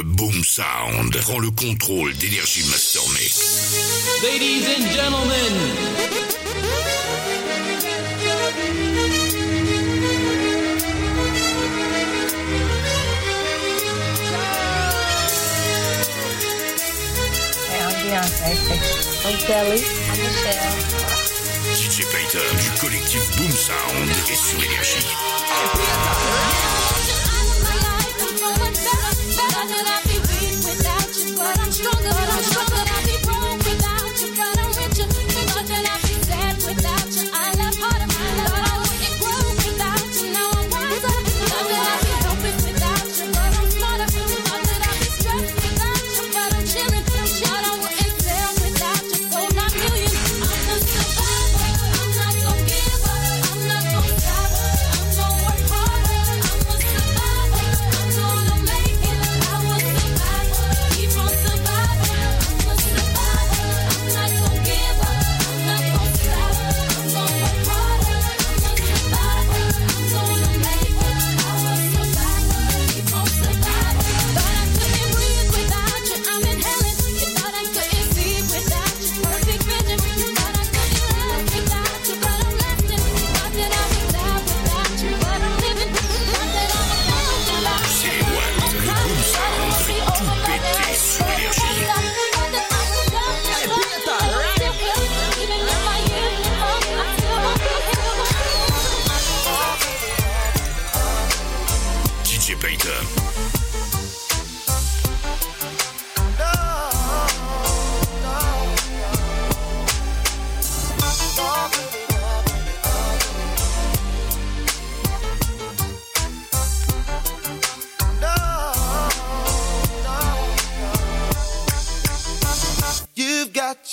Le Boom Sound prend le contrôle d'Energy Master Mix. Ladies and gentlemen, Hey, I'm Beyonce. I'm Kelly. I'm Michelle. DJ Payton du collectif Boom Sound est sur Énergie.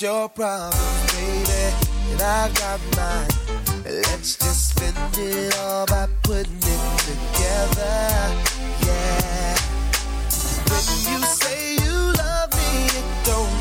Your problems, baby, and I've got mine. Let's just spend it all by putting it together. Yeah. When you say you love me, it don't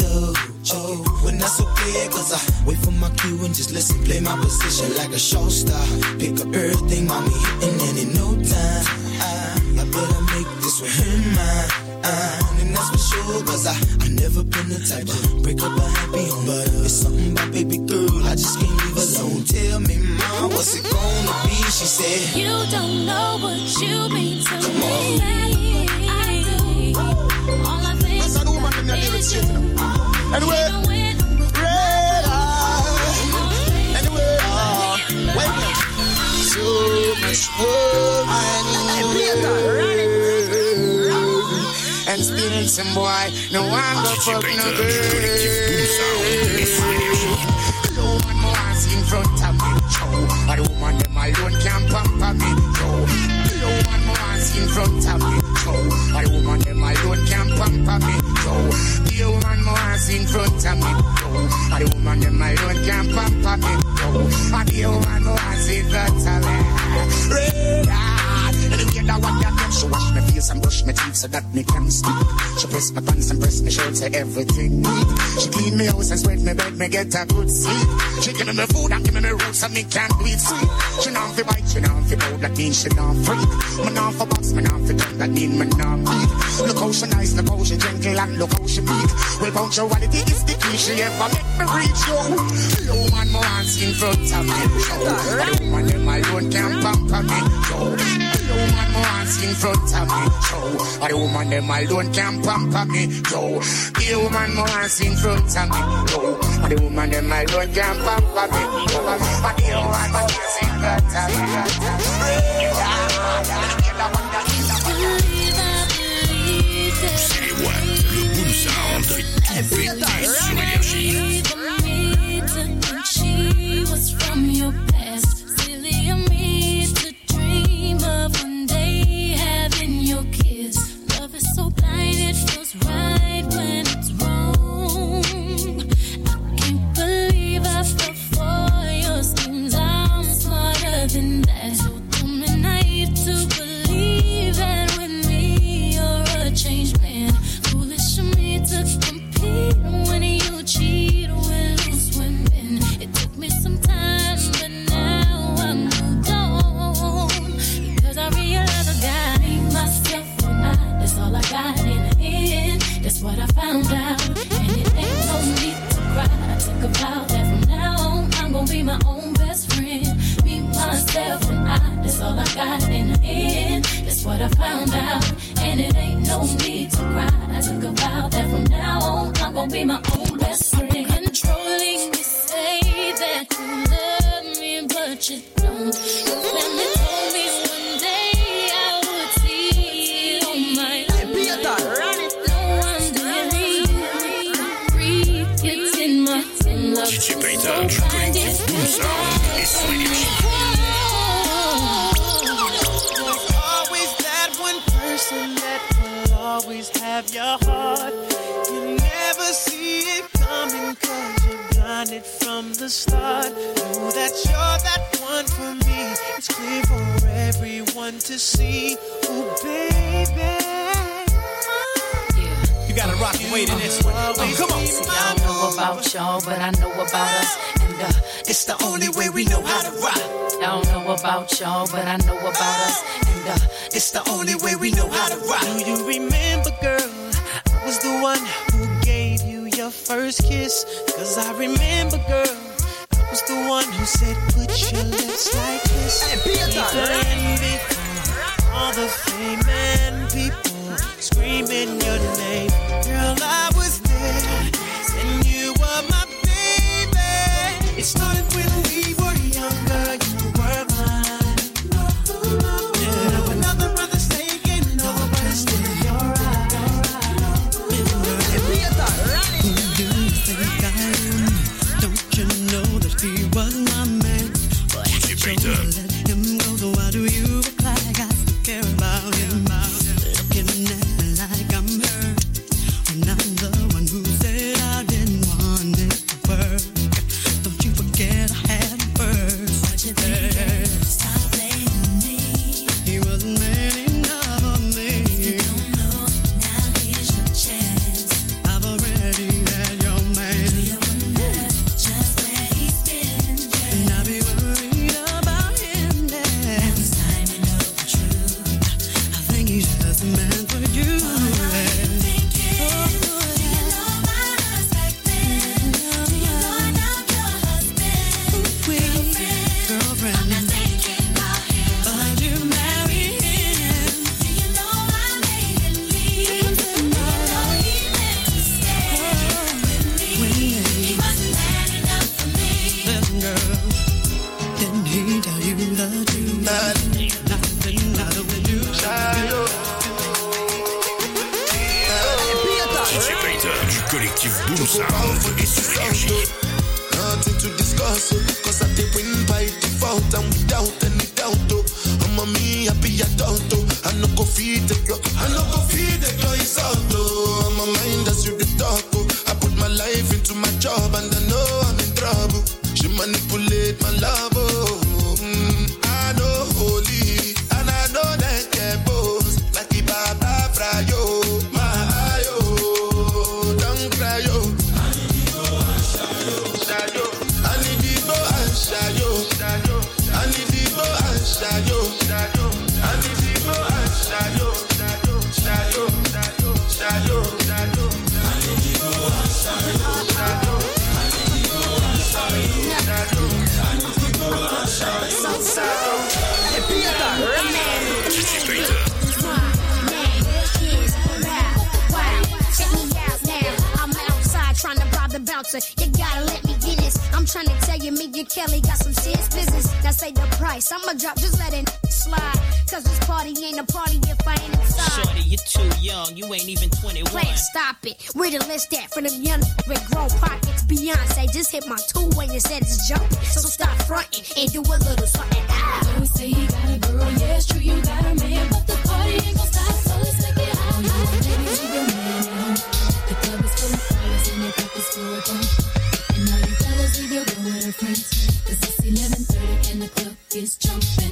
and a son though. Oh, when that's okay, cause I wait for my cue and just listen, play my position like a show star. Pick up everything, mommy, hitting and then in no time. I, I better make this with her mine. Uh, and that's for sure, cause I, I never been the type to break up a happy home. But it's something about baby girl, I just can't leave alone. Tell me, mom, what's it gonna be? She said, You don't know what you mean to Come me. I do. All I think That's how the woman them that lyrics is you know. Anyway, Even when I'm with red eye. Anyway, uh, wait a. So much And still some boy, no one go fuck no Payton du collectif Boom Sound girl. No one more ass in front of me, Joe. But woman them alone can pamper me, Joe. No one more ass in front of me, Joe. But woman them alone pamper me, Joe. The woman ass in front of me, Joe. The woman them alone can pamper me. And the woman ass in front of me. Anyway, that what that she wash my face and brush my teeth so that me can sleep. She press my pants and press my shirt so everything neat. She clean me house and spread me bed, me get a good sleep. She give me my food and give me my roots and me can't do it sweet. She not fi bite, she not fi bow, that mean she not freak. Me not for box, me not fi gun, that mean me not beat. Look how she nice, look how she gentle and look how she meek. Well, punctuality is the key, she ever make me reach. Yo, man, more hands in front of me. Yo, woman, them alone can't pamper me. Yo, yo, man, more hands in front of me. Yo, the woman, them alone can't pamper me. Yo, yo, man, more hands in front of me. Yo, the woman, them alone can't pamper me. Yo, but yo, man, more hands in front of me. C'est about y'all, but I know about us. And uh, It's the only way we know how to rock. I don't know about y'all, but I know about us. And uh, It's the only way we know how to rock. Do you remember, girl? I was the one who gave you your first kiss. Cause I remember, girl. I was the one who said, put your lips like this. Even before all the fame and people screaming your name. Girl, I was there. It started when we were younger. You were mine. Yeah, when other brothers taking over, but it's still your Don't you know that he was my man? DJ collectif Boom Sound sur énergie. Nothing to discuss, cause I did win by default and without any doubt. Oh, I'm a me happy adult. Oh, I no go feed the girl, I no go feed the girl is out. Oh, I'm a mind as you the talk. Oh, I put my life into my job and I know I'm in trouble. She manipulate my love. Oh, You gotta let me get this. I'm trying to tell you, Megan Kelly got some serious business. Now say the price. I'ma drop, just let it slide. Cause this party ain't a party if I ain't inside. Shorty, you're too young. You ain't even 21. Plan, stop it. Where the list at? For them young with grown pockets. Beyonce just hit my two when you said it's jumping. So stop fronting and do a little something. Ah. Don't say you got a girl. Yeah, it's true, you got a man. But the party ain't gonna stop. different. Cause it's 11.30 and the club is jumping.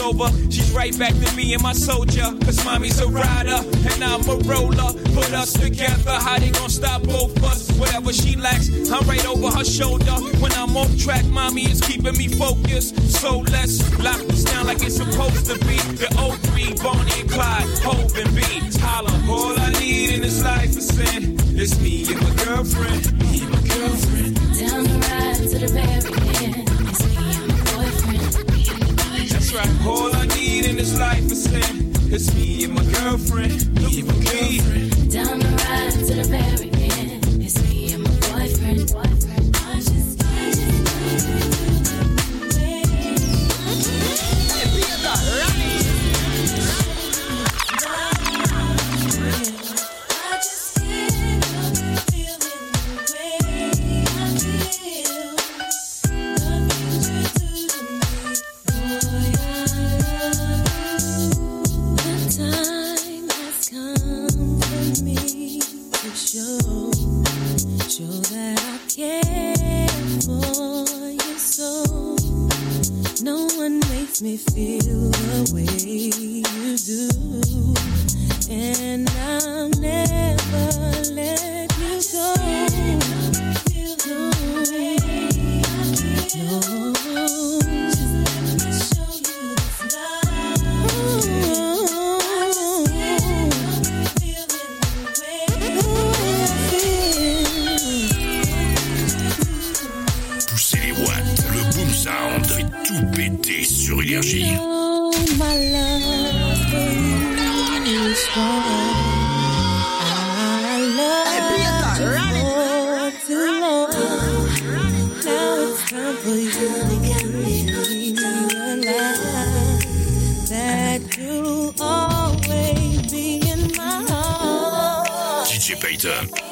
over. She's right back to me and my soldier. Cause mommy's a rider and I'm a roller. Put us together, how they gonna stop both us? Whatever she lacks, I'm right over her shoulder. When I'm off track, mommy is keeping me focused. So let's lock this down like it's supposed to be. The O3, Bonnie and Clyde, Hov and B. Holla, all I need in this life is sin. It's me and my girlfriend. Me and my girlfriend. Down the ride to the very end right. All I need in this life is sin. It's me and my girlfriend. Me and my girlfriend. Down the ride to the berry. Traitor.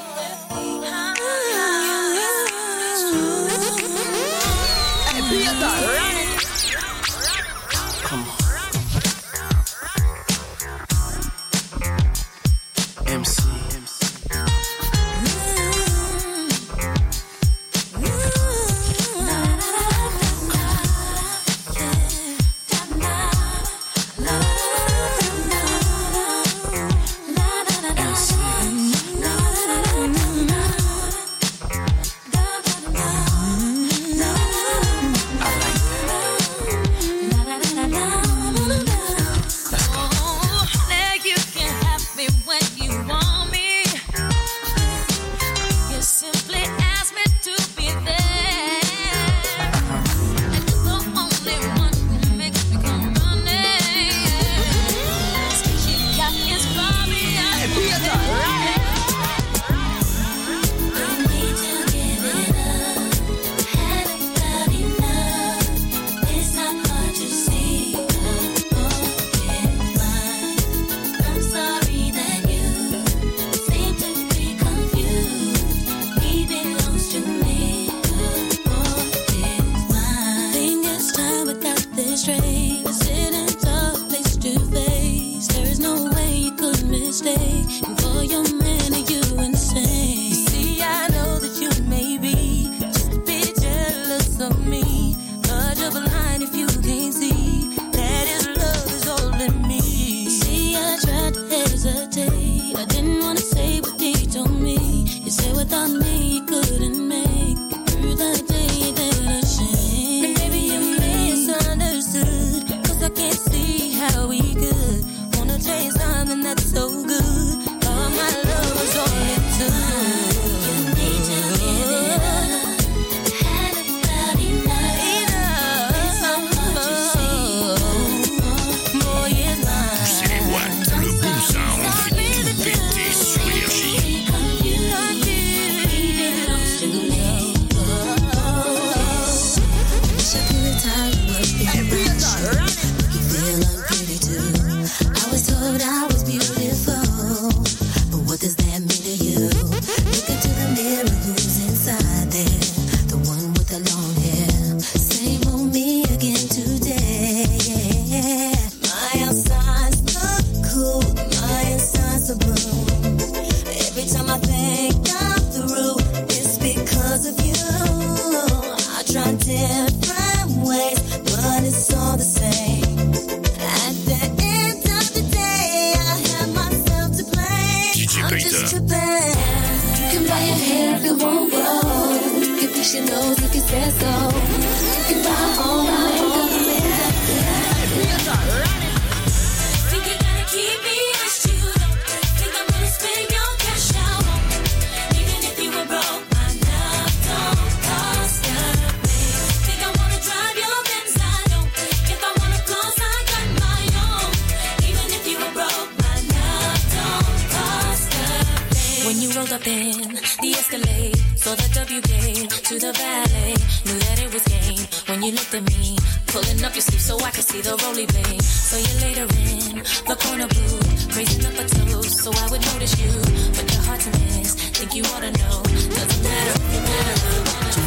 So the W game to the valet. Knew that it was game when you looked at me. Pulling up your sleeve so I could see the roly blade. So you later in the corner booth, raising up a toast so I would notice you. But your heart's a mess. Think you ought to know? Doesn't matter. Doesn't matter. Doesn't matter.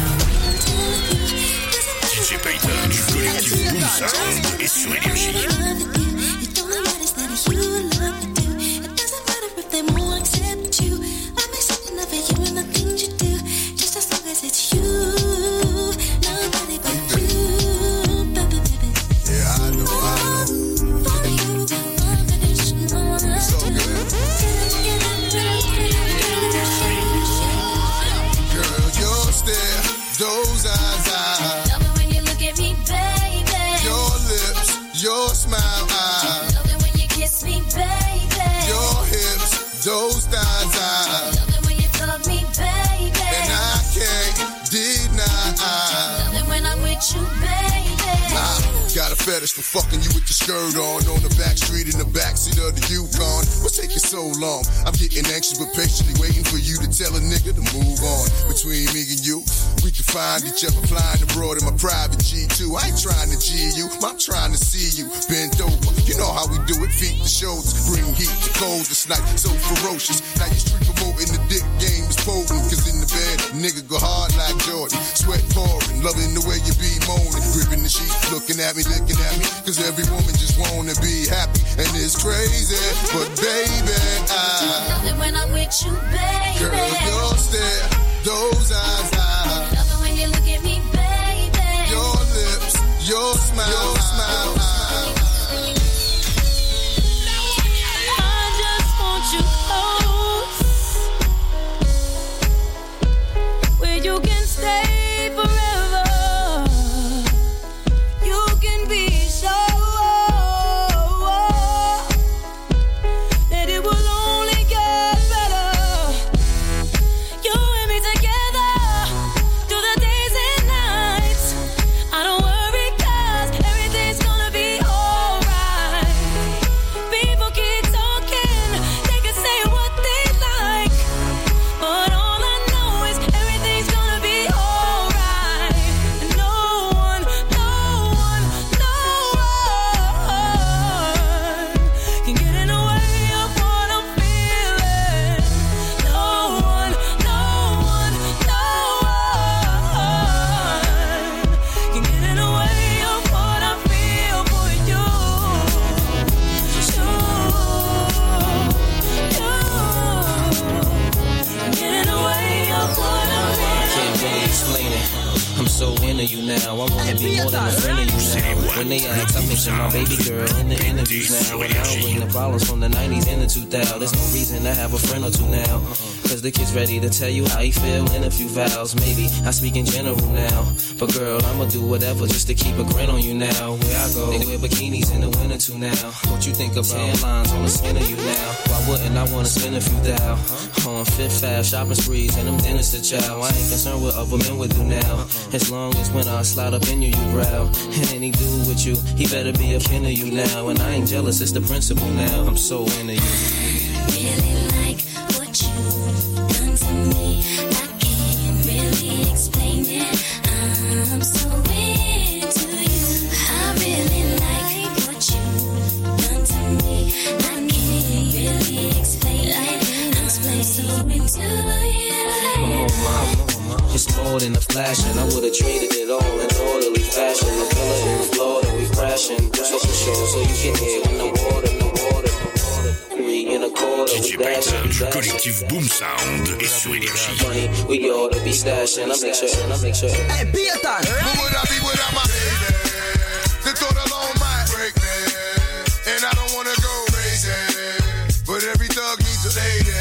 Doesn't matter. Doesn't matter. Doesn't You Doesn't know what it's matter. Doesn't matter Fucking you with your skirt on, on the back street in the backseat of the Yukon. What's taking so long? I'm getting anxious but patiently waiting for you to tell a nigga to move on. Between me and you, we can find each other flying abroad in my private G2. I ain't trying to G you, I'm trying to see you bent over. You know how we do it, feet to shoulders, bring heat to cold this night. So ferocious, now you street promoting the dick game. Cause in the bed, nigga go hard like Jordan. Sweat pouring, loving the way you be moaning. Gripping the sheet, looking at me, looking at me. Cause every woman just wanna be happy. And it's crazy, but baby, I. Love it when I'm with you, baby. Girl, your stare, those eyes, I. Love it when you look at me, baby. Your lips, your smile, your smile. I tan lines on the skin of you now? Why wouldn't I wanna spend a few thou? On Fifth Ave, shopping sprees, and them dinners to chow. I ain't concerned what other men would do now. As long as when I slide up in you, you growl. And any dude with you, he better be a kin of you now. And I ain't jealous, it's the principle now. I'm so into you. Sound et sur Énergie. Money, we ought to be stashing. I make sure, I make sure. Hey, be a time. Who would I be without my baby? The thought alone might break me. And I don't wanna go crazy. But every thug needs a lady.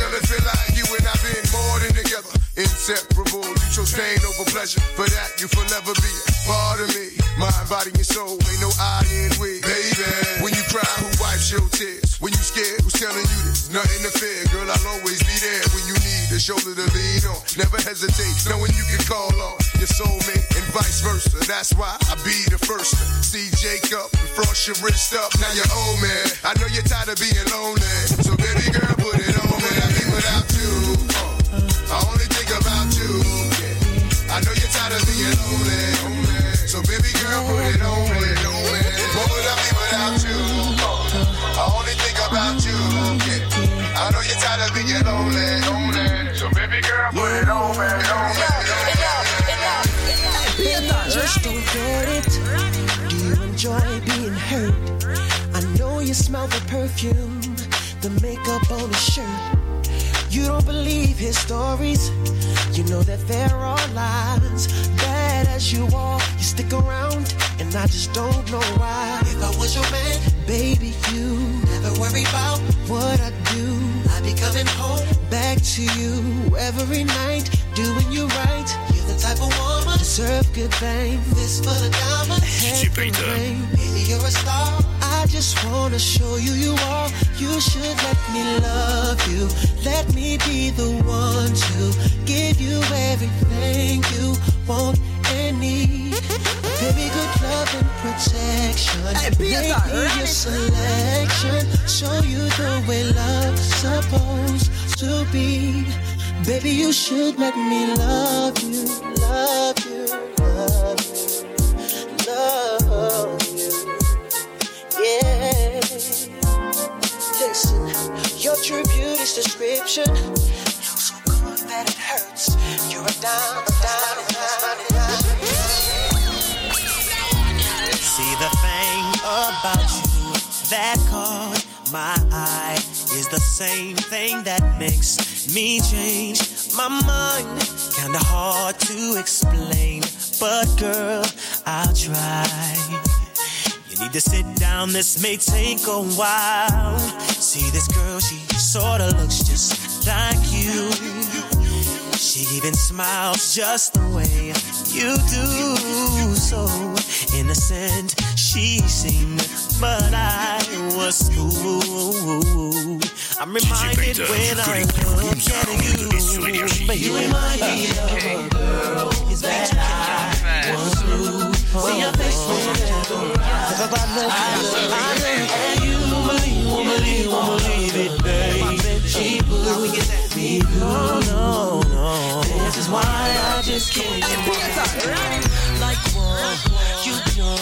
Girl, it feel like you and I've been more than together. Inseparable, you chose pain over pleasure. For that, you forever be a part of me. Mind, body, and soul, ain't no I in we. Baby, when you cry, who wipes your tears? When you scared, who's telling you this? Nothing to fear, girl, I'll always be there when you need a shoulder to lean on. Never hesitate, knowing you can call on your soulmate and vice versa. That's why I be the first to see Jacob and frost your wrist up. Now you're old man. I know you're tired of being lonely. So baby girl, put it on me. I be without you. Uh, I only think about you. I know you're tired of being lonely. So baby girl, put it on you're tired of being lonely. lonely. So baby girl, put it on me. Just don't get it. Do you enjoy being hurt? I know you smell the perfume, the makeup on his shirt. You don't believe his stories. You know that there are lies. Bad as you are, you stick around, and I just don't know why. If I was your man, baby, you never worry about what I to you every night, doing you right. You're the type of woman deserve good fame. This for the diamond, DJ Payton. Baby, you're a star. I just wanna show you you are. You should let me love you. Let me be the one to give you everything you want and need. Baby, good love and protection. Make me your selection. Show you the way love's supposed to be. Baby, you should let me love you, love you, love you, love you. Yeah. Listen, your true beauty's description. So good that it hurts. You're a dime, about you that caught my eye is the same thing that makes me change my mind. Kinda hard to explain, but girl, I'll try. You need to sit down, this may take a while. See this girl, she sorta looks just like you. She even smiles just the way you do. So innocent she seemed, but I was cool. I'm reminded when I look at you, but you remind me of a girl that I once knew. See your face whenever I look, I look at you. Won't believe, won't believe it, babe. She blew me blue. No, no. This is why I just can't get like one. You know,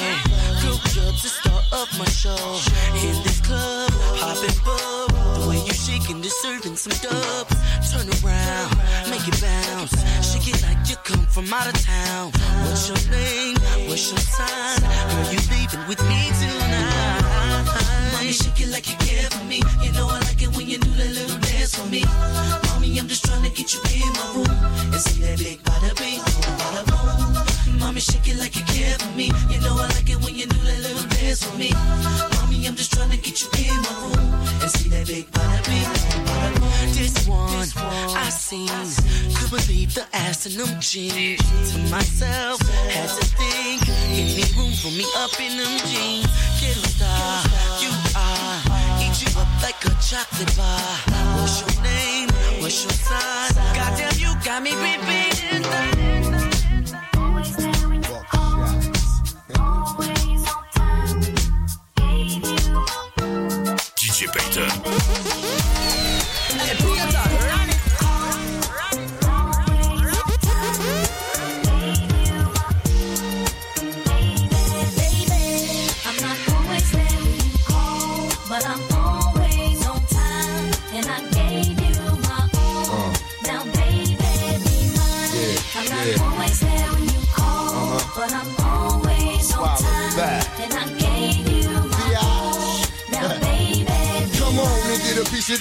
girl, you're the star of my show. In this club, hopping bub. The way you shaking, deserving some dubs. Turn around, make it bounce. Shake it like you come from out of town. What's your name? What's your sign? Girl, you leaving with me tonight. Mommy, shake it like you care for me. You know I like it when you do that little dance for me. Mommy, I'm just trying to get you in my room and see that big bing, boom, bada boom. Mommy, shake it like you care for me. You know I like it when you do that little dance for me. Mommy, I'm just trying to get you in my room and see that big bing, boom, bada boom. This one, I seen. Could believe the ass in them jeans. To myself, had to think. Any room for me up in them jeans. Star, you are. Eat you up like a chocolate bar. What's your name? What's your sign? Goddamn, you got me. DJ Peter.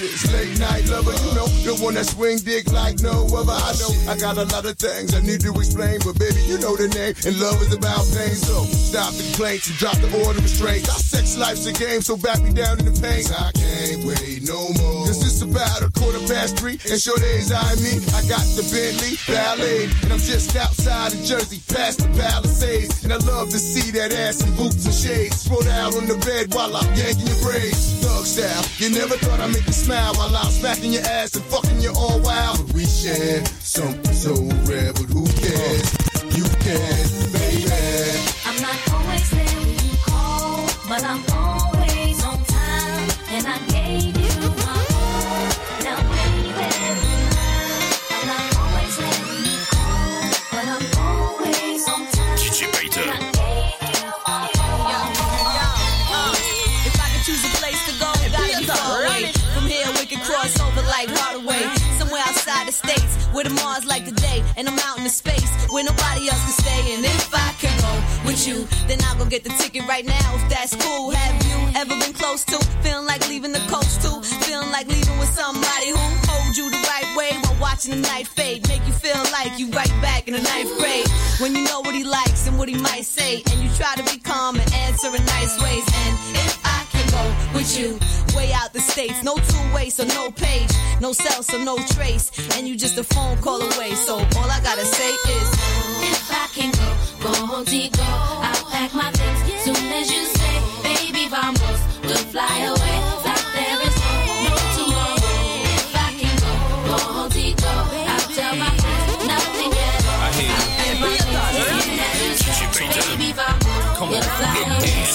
Of this late night lover. You know, the one that swing dick like no other. I know I got a lot of things I need to explain, but baby, you know the name. And love is about pain. So stop the complaints and drop the order of restraints. Our sex life's a game, so back me down in the pain. I can't wait no more. Cause it's about a quarter past three, and sure days I me. I got the Bentley Ballet, and I'm just outside of Jersey, past the Palisades. And I love to see that ass in boots and shades. Spread out on the bed while I'm yanking your braids. Thug style, you never thought I'd make smile while I'm smacking your ass and fucking you all wild. But we share something so rare, but who cares? You can, baby. I'm not always there when you call, but I'm states, where the Mars like the day, and I'm out in the space where nobody else can stay. And if I can go with you, then I'll go get the ticket right now. If that's cool, have you ever been close to feeling like leaving the coast too? Feeling like leaving with somebody who hold you the right way while watching the night fade, make you feel like you right back in the ninth grade when you know what he likes and what he might say, and you try to be calm and answer in nice ways. And if I go with you, way out the states, no two way, so no page, no cell, so no trace, and you just a phone call away. So all I gotta say is, If I can go, go home to go. I'll pack my things soon as you say, baby, vamos, we'll fly away.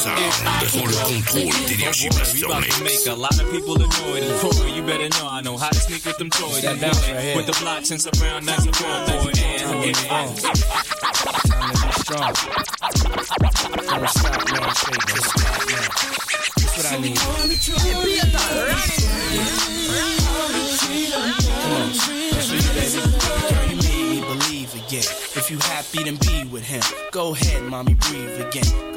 Sound prend le d'énergie Master Mix. Make a lot of people annoyed. And boy, you better know I know how to sneak with them toys. That bounce right here. With the blocks and surround, nice and cool, boy. Time to be strong. Don't stop now, shake, just stop now. That's what I need. Come on, that's for you, baby. Girl, you made me believe again. If you happy, then be with him. Go ahead, mommy, breathe again.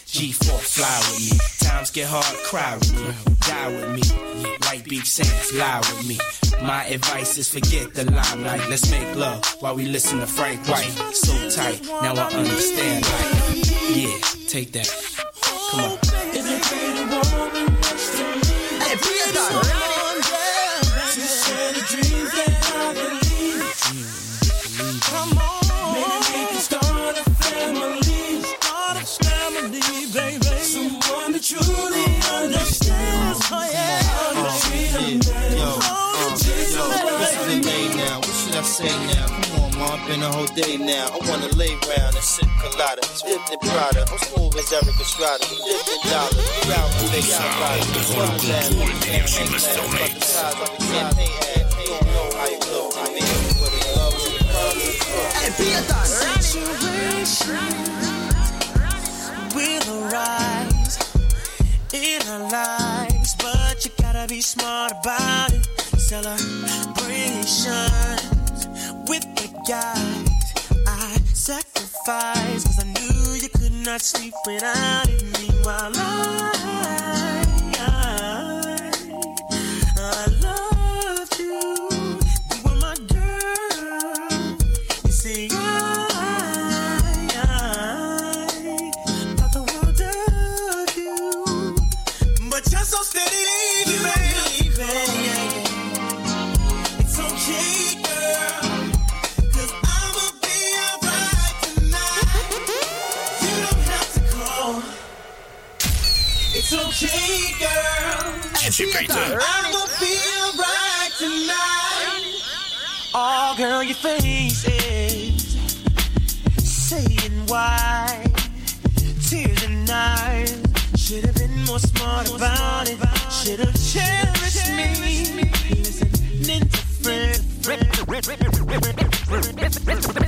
G4, fly with me. Times get hard, cry with me, die with me. White Beach Sands, lie with me. My advice is forget the limelight. Let's make love while we listen to Frank White. So tight, now I understand. Like, yeah, take that. Come on. I say now? Come on, ma, been a whole day now. I wanna lay round and sip colada, dipped in Prada. I'm smooth as Erik Estrada, dipped in dollar. Proud to make out right. Prends le contrôle d'énergie Master Mix. Hey, Peter, situation will arise in our lives, but you gotta be smart about it. Celebrations with the guys I sacrificed, cause I knew you could not sleep without it. Meanwhile, I, girl. Peter. I'ma be alright tonight. Oh, girl, your face is saying why. Tears and eyes. Should have been more smart about it. Should have cherished me. Listening to DJ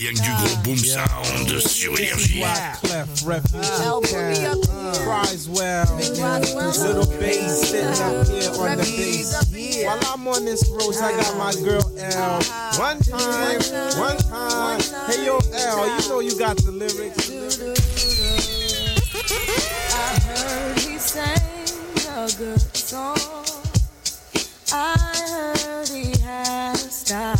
Rien que du gros boom sound sur Énergie. Clef, Refuge, Town, Criswell, Little Bass sitting up here on the bass. While I'm on this road, I got my ah. girl L. Ah. One time, one time. Hey yo, L, you know you got the lyrics. I heard he sang a good song. I heard he had a style.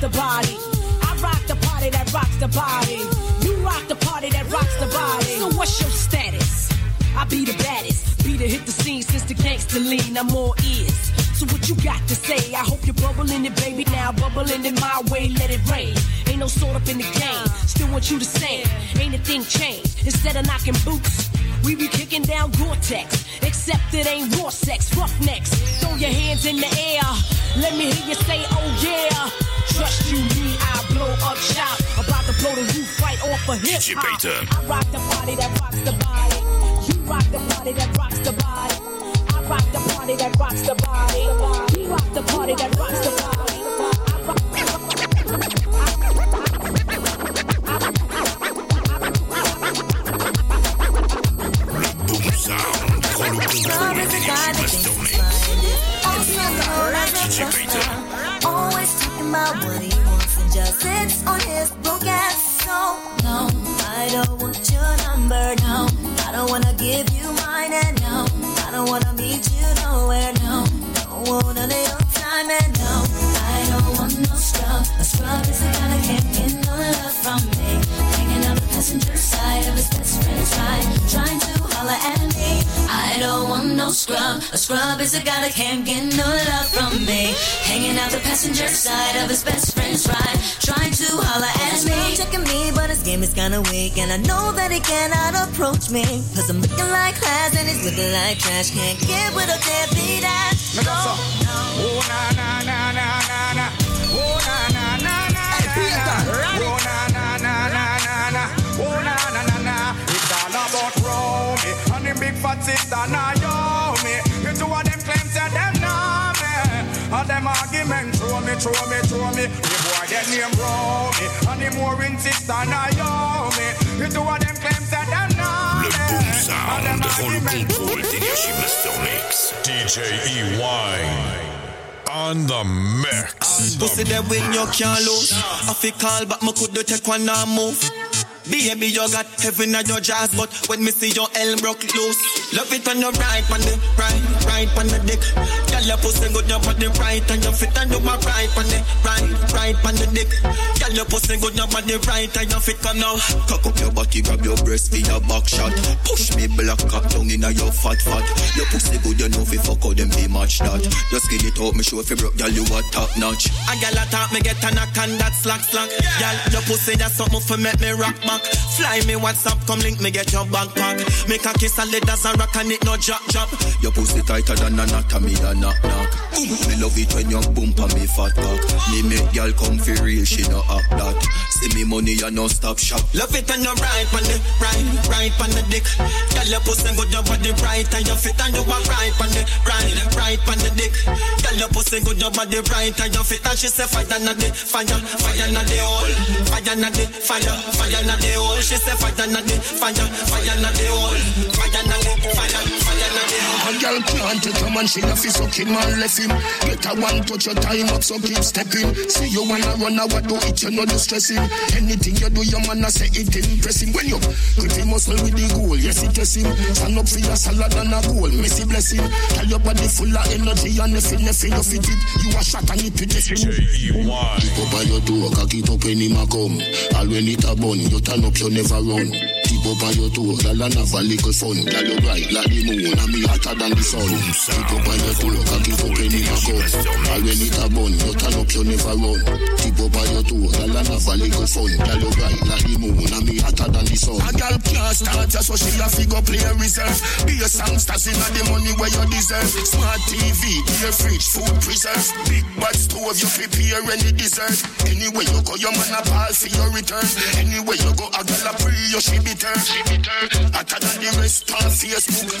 the body. I rock the party that rocks the body. You rock the party that rocks the body. So what's your status? I be the baddest. Be to hit the scene since the gangster lean. I'm all ears. So what you got to say? I hope you're bubbling it, baby. Now bubbling it my way, let it rain. Ain't no sort up in the game. Still want you to sing. Ain't a thing changed. Instead of knocking boots, we be kicking down Gore-Tex. Except it ain't raw sex, roughnecks. Throw your hands in the air. Let me hear you say, oh yeah. Trust you, me, I blow up shop. About to blow the roof right off of hip hop. I rock the party that rocks the body. You rock the party that rocks the body. I rock the party that rocks the body. You rock the party that rocks the body. Scrub is a guy that can't get no love from me. Hanging out the passenger side of his best friend's ride, trying to holler at me. Checking me, but his game is kinda weak, and I know that he cannot approach me. Cause I'm looking like class and he's looking like trash. Can't get with a deadbeat ass. Me got some. Oh na na na na na na. Oh na na na na na na. Oh na na na na na na. Oh na na na na. It's all about Romy and them big fat sister Naomi. The two of them claim say them know me. And them argument throw me, throw me, throw me. The boy get name Romy and the more in sister Naomi. The two of them claim say them know Le boom sound prend le contrôle d'Énergie Master Mix. DJ E-Wine on the mix. Pussy there when you can't lose. I feel call, but me could do take one and move. Baby, you got heaven on your jaws, but when me see your broke loose, love it on your right, on the right, right on the dick. Girl, your pussy good, your body right, and your fit and you my right on the right, right on the dick. Girl, your pussy good, your body right, and your fit come now. Cock up your body, grab your breast for your back shot. Push me black cock down in your fat fat. Your pussy good, you know fi fuck how them be match that. Just skin it out, me show if you broke, girl, you a top notch. A girl a talk, me get a knock and that slack slack. Girl, your pussy that's something for make me rock back. Back. Fly me WhatsApp, come link me get your backpack. Make a kiss and let us a rock and it no drop drop. Your pussy tighter than anatomy a knock knock. Me love it when you bump on me fat cock. Me make girl come for real, she no act that. See me money and no stop shop. Love it when you right on the right, right on the dick. Girl your pussy good, your body right and your fit and you are right on the right, right on the dick. Girl your pussy good, your body right and your fit and she say fire na the fire, fire na the hole, fire na the fire, fire na the hole. She say fire na the fire, fire na the hole, fire na the fire, fire na the. A girl can't take a man, she left his sucking man left him. Get a one touch your time up, so keep stepping. See you wanna run, what do it, you know the stressing. Anything you do, your man, I say it impressing. When you pretty muscle with the goal, yes it is him. Stand up for your salad and a goal, messy blessing. Tell your body full of energy and it, if you fit it, you a shot and it to the Pick up by your door, cock it up when him a come. All when it a bun, you turn up, you never run. Tip up by your door, la la have a little fun. Girl you bright like the moon, and me hotter than the sun. Pick up by your door, cock it up him a come. All when it a bun, you turn up, you never run. Tip up by your door, la la have a little fun. Girl you bright like the moon, and me hotter than the sun. A girl can't start just so she a figure play reserve. Be a songsters in the money where you deserve. Smart TV, beer fridge, food preserve. Big bad stove, you prepare any dessert. Anywhere you go, your man a ball for your return. Anywhere you go, a girl a pre, you she be turn. She be turn. Hotter than the rest on Facebook.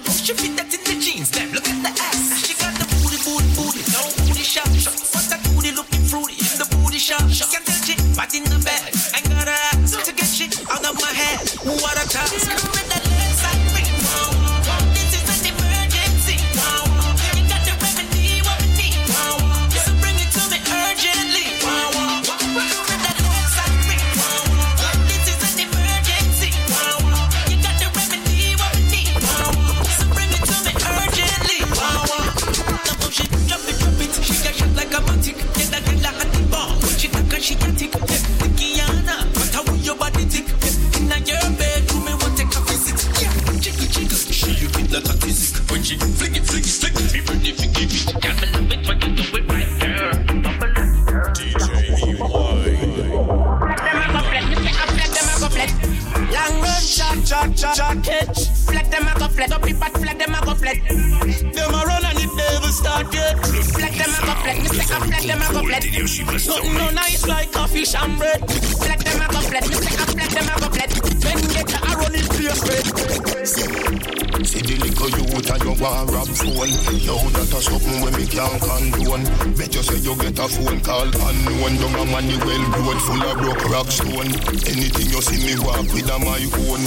call unknown Down a Manuel road full of broke rock stone Anything you see me walk with a my own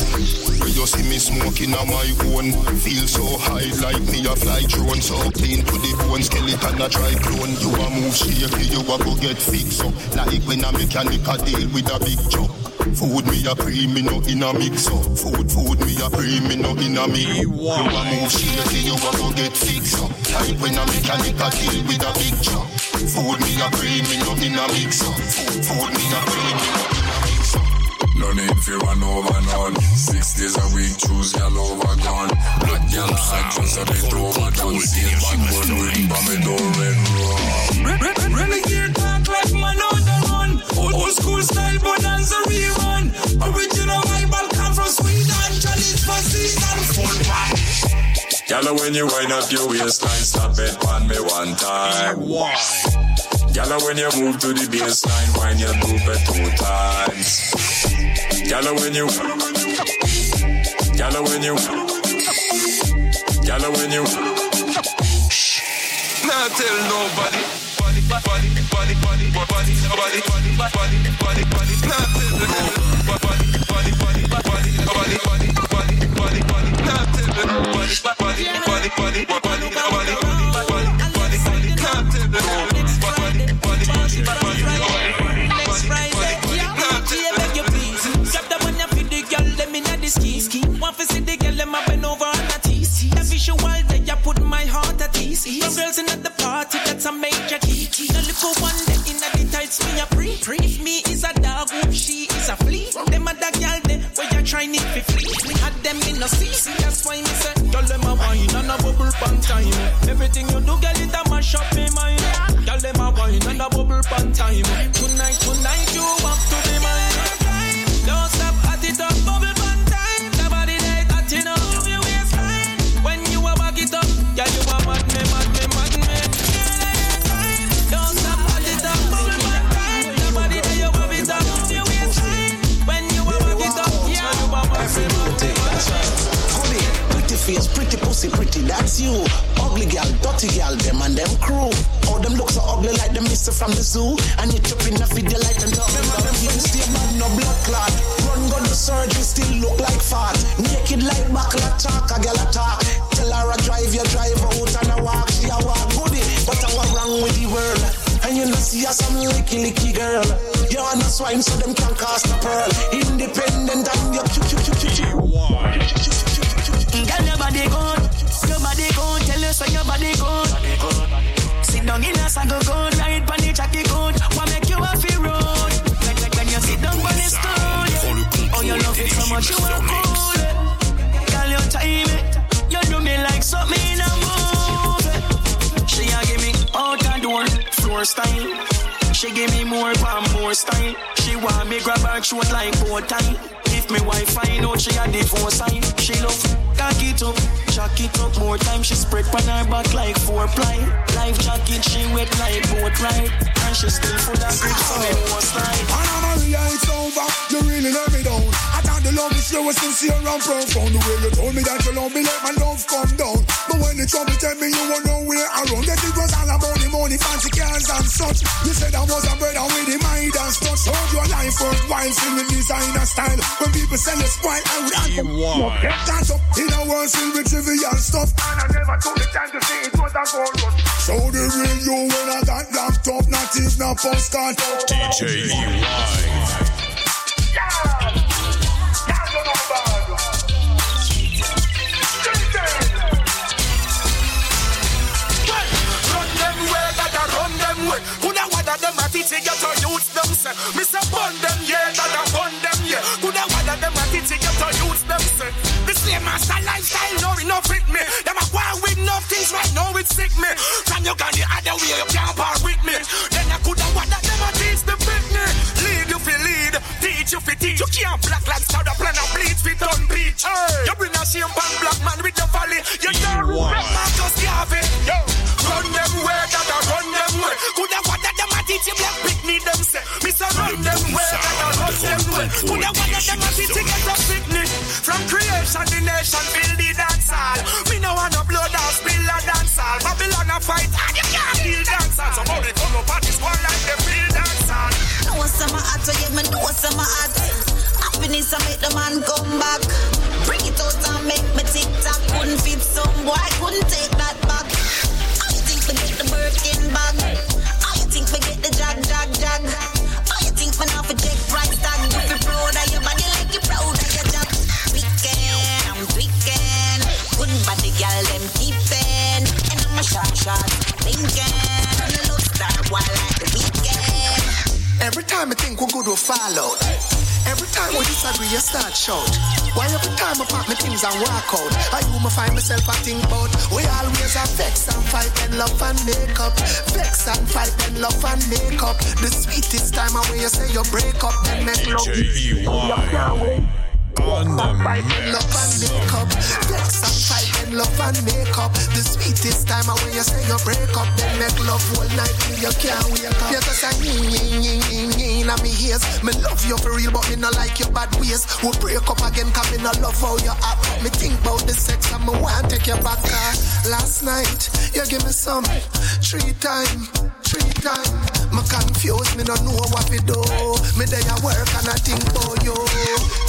Where you see me smoking a my own Feel so high like me a fly drone So clean to the bone, skeleton a try clone You a move shaky, you a go get fixed up Like when a mechanic a deal with a big job Food me a pre, me no in a mix up. Food, food me a pre, me no in a mix. You a move shaky, you a go get fixed up. Like when a mechanic a deal with a big job. Food me a pre, me no in a mix up. Food, food me a pre, me no in a mix up. No need for run over none. Six days a week, choose y'all over gone. Black y'all side just a bit overdone. See it back one ring, but me don't red rum. Renegade talk like man on the run. Old, old school style bonanza rerun. Y'all when you wind up your waistline, stop it on me one time. Y'all when you move to the baseline, wind your group it two times. Y'all when you, y'all when you, y'all when you. Nah, tell nobody. Body, body, body, body, body, body, body, body, body, body. Nah, tell the body, body, body, body, body, body, body, body, body. Nah, tell the some girls in at the party, that's a major key. The little one that in the tights, me a pre-pre. No see, that's why me say, tell them a wine and a bubble pan time. Everything you do, girl, it a mash up me mind. Tell them a wine and a bubble pan time. Tonight, tonight you throat like bow tie. If me wife find out she a divorce sign, she love cock it up, jack it up more time. She spread on her back like four ply. Life jacket she wet like boat ride, and she still full of grip so me most like. Anna Maria, it's over. You really let me down. I thought the love is you was sincere and profound. The way you told me that you love me, let my love come down. But when the trouble tell me you were nowhere around, that it was all about the money, fancy cars and such. You said I was a brother with the mind and stuff. Showed your life worthwhile, filled with designer style. When people say you spoil, I would answer. No, get that up in a world filled with trivial stuff. And I never took the time to see it was a gold rush. So the real you when I got locked up, not even a postcard. DJ E-Wine. Run them way, gotta run them way. Coulda wada them a titty get to use them say. Me say bun them yeah, gotta bun them yeah. Coulda wada them a titty get to use them say. The same master lifestyle, no it no fit me. Things right now it sick me. From you gone the other way, you can't part with me. Then I coulda wada them a teach the pitney. Lead you fi lead, teach you fi teach. You can't black like start up plan and bleach fit on beach. You bring a shame pan black man with your folly. You can't rep Marcus Garvey. Yo. Run them way, gotta run them way. Coulda wada them a teach you black picnic them say. Me say run them way, gotta run them way. Coulda wada them a teach you get a picnic. From creation the nation build the dance hall. Me dance hall. Somebody come up and this one like the build dance hall. Know some hot, so yeah, me know some hot. Happiness, I make the man come back. Bring it out and make me tick tock. Couldn't fit some boy, couldn't take that back. I think forget the Birkin bag. I think forget the jag, jag, jag. I think for now for check price tag. You proud of your body like you proud of your job. Weekend, I'm tweaking. Good body, girl, them keeping. And I'm a shot, shot, Every time I think we're good will fall out. Every time we disagree, you start shout. Why every time I pack my things and walk out? I you me find myself I think about. We always have vex and fight and love and make up. Vex and fight and love and make up. The sweetest time away you say you break up, then make love. On the Love mix. and make up. Love and make up. The sweetest time away you say you break up, then make love all night till you can't wake up. Ying ying ying in me ears. Me love you for real, but me not like your bad ways. We break up again, cause me not love how you act. Me think about the sex and me want take you back. Car. Last night you give me some three time, three time. Me confused, me no know what to do. Me there at work and I think about you.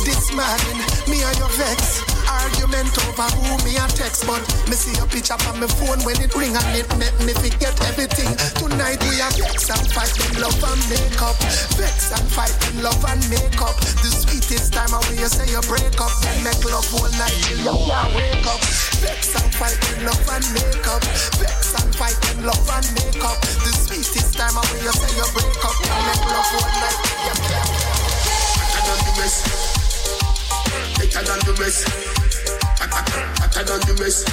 This morning, me and your vex. Argument over who me a text, but me see your picture on my phone when it ring and it make me forget everything. Tonight we are vex and fight in love and make up. Vex and fight in love and make up. The sweetest time of you say you break up, then make love all night till you wake up. Vex and fight in love and make up. Vex and fight in love and make up. The sweetest time of you say you break up, then make love all night till you can't. Hotter than the rest. Better than the rest. Hotter than the rest.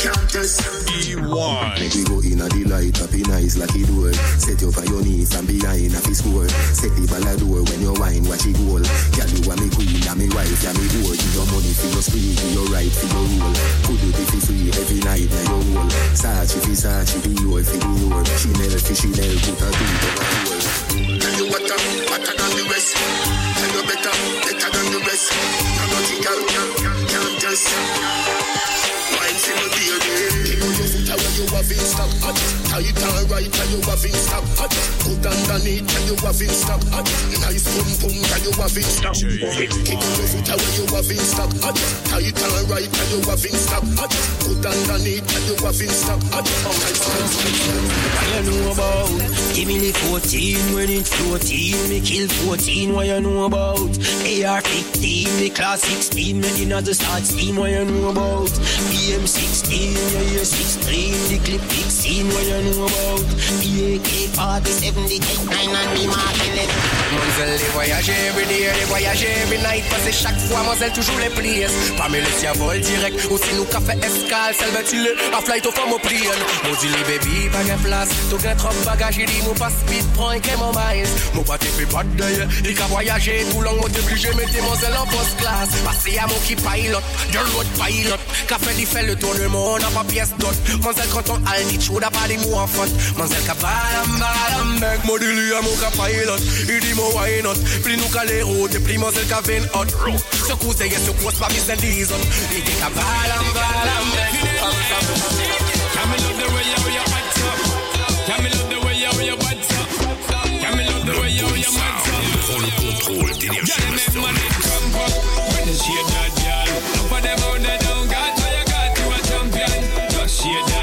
Countess. E-Wine. Make we go in a delight, up in eyes like it door. Set you for your knees and behind a score. Set the ball door when you wine, watch it goal. Girl, you are me queen, and me wife, and me whore. Give your money for your spree, give your right for your rule. Could you be free every night, now your role. Sachi fi Sachi, be your fi be your. Chanel fi Chanel, put a two to a hole. Tell you what I'm hotter than the rest. Tell you better, better than rest. Not a girl, can't, can't. Wine for me, baby. Kick out your foot away, you have in stock. Hot. Tight and right, and you have in stock. Hot. Good underneath, and you have in stock. Hot. Nice pum pum, and you have in stock. Kick out your foot away, you have in stock. Hot. Tight and right, and you have in stock. Hot. Good underneath, and you have in stock. Know about? Give me the 14 when it's 14. Me kill 14, what you know about? AR-15, the class 16, me dinner to start steam, what you know about? BM-16, yeah, yeah, 16, the clip 16, what you know about? The AK-47, the Tech-9 and the Mark 11. Mademoiselle, les voyages every day, les voyages every night Parce que chaque fois, mademoiselle, toujours les plies Pas me laisser à vol direct Aussi nous café escale, celle bêtile A flight au femme au prien Maudit les baby, pas de place Tout gain trop bagage, il dit, mon pas speed, prends un mon miles Mon pas te fait pas de deuil Il qu'a voyagé tout long, moi t'obligé Mettre mademoiselle en post class Passé à mon qui pilot, de road pilot. Café, il fait le tour du monde, n'a pas pièce d'autre Mademoiselle, quand on a le chaud, n'a pas des mots en faute. Mademoiselle, qu'a balam, balam, mec. Moi, dis-lui à mon qu'a pilot Il dit, moi, why not? Pli nous qu'a les routes, et pli mademoiselle qu'a vin hot. Secousse, et secousse, pas mis c'est disons Il dit, qu'a balam, balam, mec Can love the way. When girl. Look for them out there, don't got you you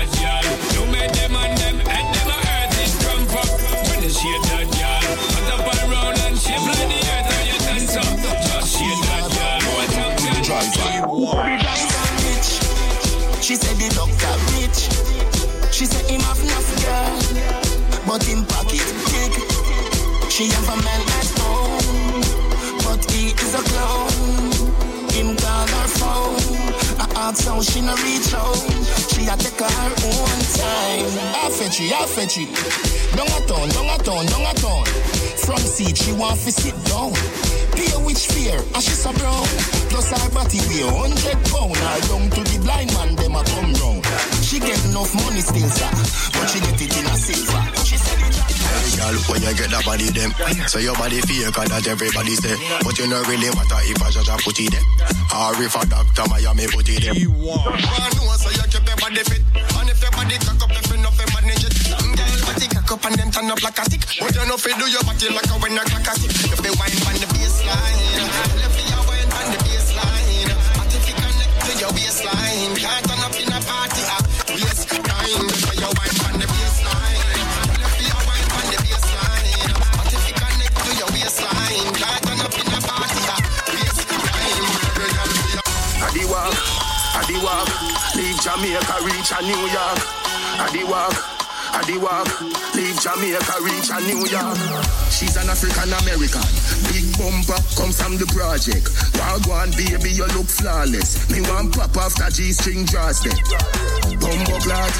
She said the doctor rich. She said him have enough girl, but him pocket big. She have a man at home, but he is a clown. Him call her phone. I ask how she no reach home. She a take her own time. I fetch it, I fetch it. Down a town, down a town, down a town. From seat she want to sit down. Pay which fear, and she so brown. Plus her body weigh hundred pound. Her down to the blind man, them a come round. She get enough money still, sir, but she get it in a silver. She said. Girl, when you get that body them So your body fake and that everybody say. But you know really matter if I just a put it there Or if a doctor Miami put it there I know so you keep your body fit. And if your body cock up, if you know fi manage it. Some girl body cock up and then turn up like a stick. But you know fi do your body like a when a clock a tick You fi wine on the baseline Tell you you wine on the baseline. But if you connect to your baseline Can't turn up in a party Waste time Jamaica, reach a New York. I the walk, I the walk. Leave Jamaica, reach a New York. She's an African American. Big bumper come from the project. Wagwan baby, you look flawless. Me want pop after G-string draws them. Bumbo clot,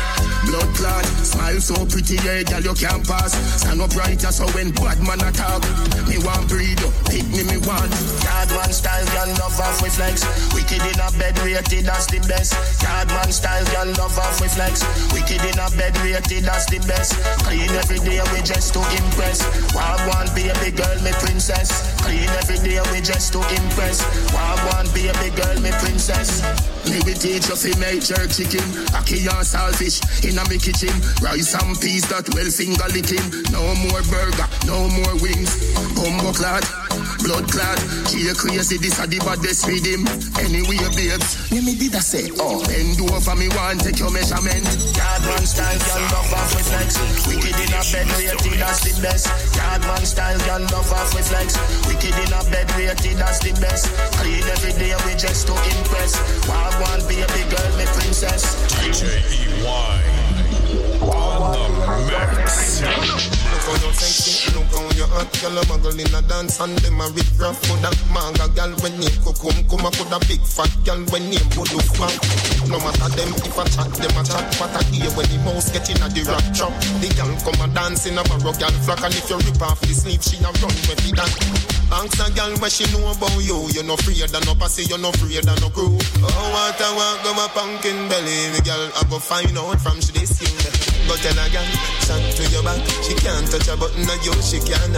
blood clot. Smile so pretty, yeah, girl you can't pass. Stand up right, so when bad man attack. Me want breed up, pick me, me want. Yard man style, girl love off with flex. Wicked in a bed, rated as the best. Yard man style, girl love off with flex. Wicked in a bed, rated as the best. Clean every day, we just to impress. Wild one, baby girl, me princess. Clean every day, we just to impress. Wild one, baby girl, me princess. Me we teach you fi make jerk chicken, ackee and in a me kitchen. Rice and peas that well finger licking. No more burger, no more wings. Bumbo clad, blood clot. She a crazy, this a the baddest with him. Anyway, babes, let me did I say, oh, bend over for me one, take your measurement. Yard man style, girl love off with flex. Wicked in a bed, rated that's the best. Yard man style, girl love off with flex. Wicked in a bed, rated that's the best. Clean every day, we just to impress. Wild one, baby girl, me princess. DJ E-Wine on the mix. Look how you sexy, look how you hot Girl, a muggle in a dance and them a rip rap Coulda manga girl when name Kukum Kuma coulda big fat girl when name Voodoo Funk No matter them if I chat, them a chat. What I hear when the mouse get in a the rap trap. The girl come a dance in a barrow girl flock. And if you rip off the sleeve, she a run with it. That Ask a girl what she know about you. You no afraid of no pussy, you no afraid of no crew. Oh, what I want, go my pumpkin belly. The girl I go find out from she this you But tell a girl, chat to your back. She can't touch a button of you, she can't.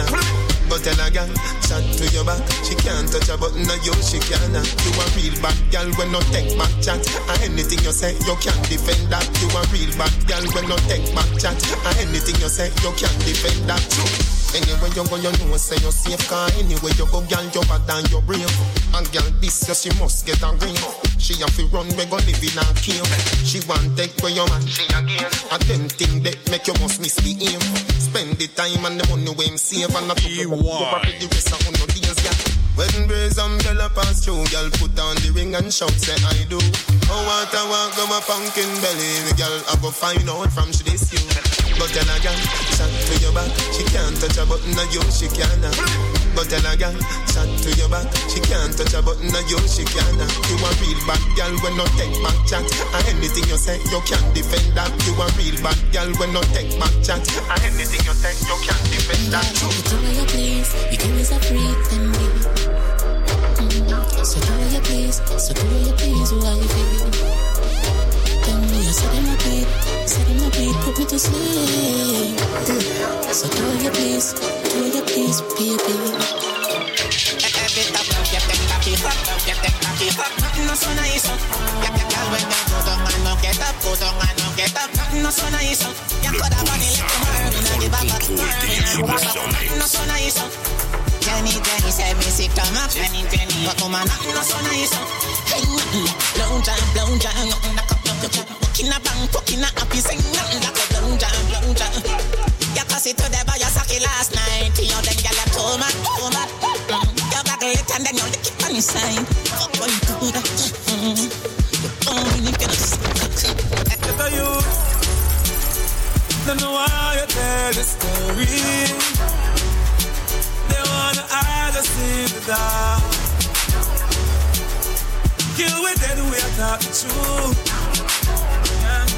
But tell a girl, chat to your back. She can't touch a button of you, she can't. You a real bad girl when no take back chat. And anything you say, you can't defend that. You a real bad girl when no take back chat. And anything you say, you can't defend that Anyway you go, you know say you're safe Cause anyway you go, girl, you're bad and you're brave And girl, this year she must get a ring. She have to run, we go live in a cave. She want take where your man, she again. And them thing that make you must miss the aim. Spend the time and the money when him save And I took the rest of no days, yeah when brazen umbrella pass through, girl put on the ring and shout, say I do. Oh, what I want, go my pumpkin belly. The girl I go find out from she this you. But tell a girl, shot to your back. She can't touch a button of you, she can But tell a girl, shot to your back. She can't touch a button of you, she can You a real bad girl when no take back chat. And anything you say, you can't defend that. You a real bad girl when no take back chat. And anything you say, you can't defend that. What you please, you do as a freak, please, so do what you please, why baby? Tell me, I said in my beat, said in my beat, put me to sleep. So do you please, do you please, baby. You and no get up, get up. You. Jenny, Jenny said me sick to my Jenny, Jenny, but woman, nothing no so nice. Hey, blow job, blow job, nothing like a blow job. Walking a bang, walking a happy, sing nothing like a blow job, blow job. You pass it to the boy, you suck it last night. You then too mad, too mad. You buckle it and then you lick it on the side. Fuck you do that. Mm, you don't really Get a youth. Don't know why you tell the story. Wanna hide us the dark. Kill with dead, we are talk the truth. Yeah.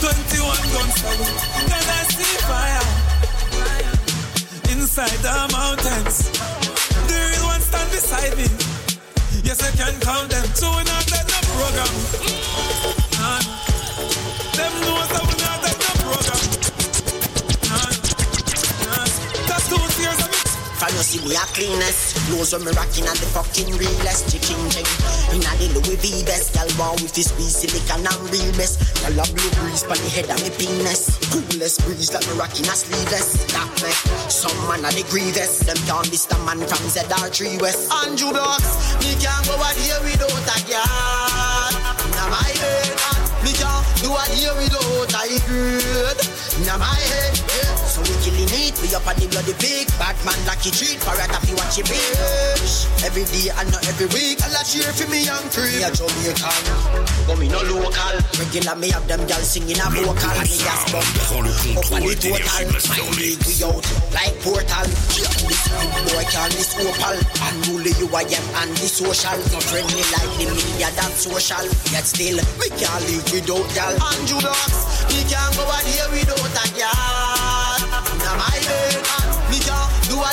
21 guns for Can I see fire? Inside the mountains. The real ones stand beside me. Yes, I can count them. So we not let no program. Nah. Them know that we not let no program. Nah. Nah. That's two years. From you see me a cleanest? Clothes when me rocking at the fucking realest Chicken check Inna the Louis V best Girl born with this squeeze silicon and real best Girl a blue breeze pon the head of me penis. Coolest breeze like me rocking a sleeveless. That make some man a the grievous. Them can't miss the man from ZR3 West. Andrew Blocks Me can't go out here without a girl. Inna my head Me can't do a here without a girl. Inna my head yeah. So we killing it We up on the bloody pig Batman lucky treat Parrot if you watch it bitch Every day and not every week. I'll cheer for me young free Me a Jamaican. But me no local. Regular me have them girls singing a vocal. Me gas bomb Up on the total. My league we out. Like portal. This big boy call this opal. Unruly you I am and the social. Not friendly like the media that social. Yet still we can't live without y'all. Andrew Blocks We can't go out here without a girl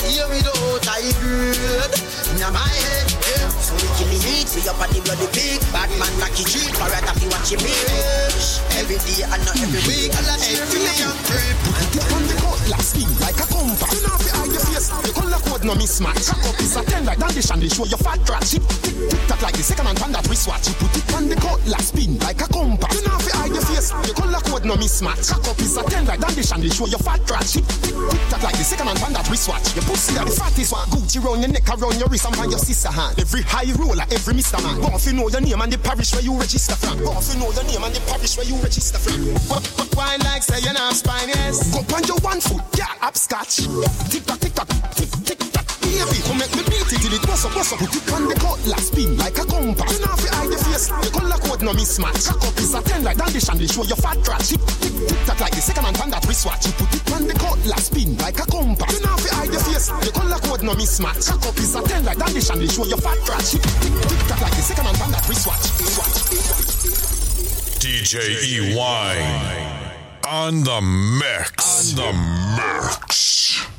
a here without a girl Now my head We up on the bloody pig Batman lucky treat Parrot if you watch your bitch Every day and not every week I'll cheer for me young creep Put it on the cutlass, spin like a compass. You know fi eye your face, the color code no mismatch. Cock up is a ten like dandy shandy, show your fat trash. Tick tick tick like the second hand pan that wristwatch. You put it on the cutlass, spin like a compass. You know if you hide your face, your color code no mismatch. Cock up is a ten like dandy shandy, show your fat trash. Tick tick tick like the second hand pan that wristwatch. Your pussy are the fattest one. Gucci round your neck, around your wrist, and on your sister hand. Every high roller, every Mr. Man. Go off you know your name and the parish where you register from. Go off you know your name and the parish where you register from. Why like say you're not spine, yes? Go on your one foot, yeah, upscotch. Tick tock, tick tock, tick tick tock. Baby, come make me beat it till it bust up, bust up. Put it on the cutlass, spin like a compass. You know if you hide your face, the color code no mismatch. Cock up is a ten like dandy shandy, show your fat trash. Tick tick tick tock like the second hand pan that wristwatch. You put it on the cutlass, spin like a compass. You know if you hide your face, the color code no mismatch. Cock up is a ten like dandy shandy, show your fat trash. Tick tick tick tock like the second hand pan that wristwatch. DJ E. Wine on the mix. On the mix.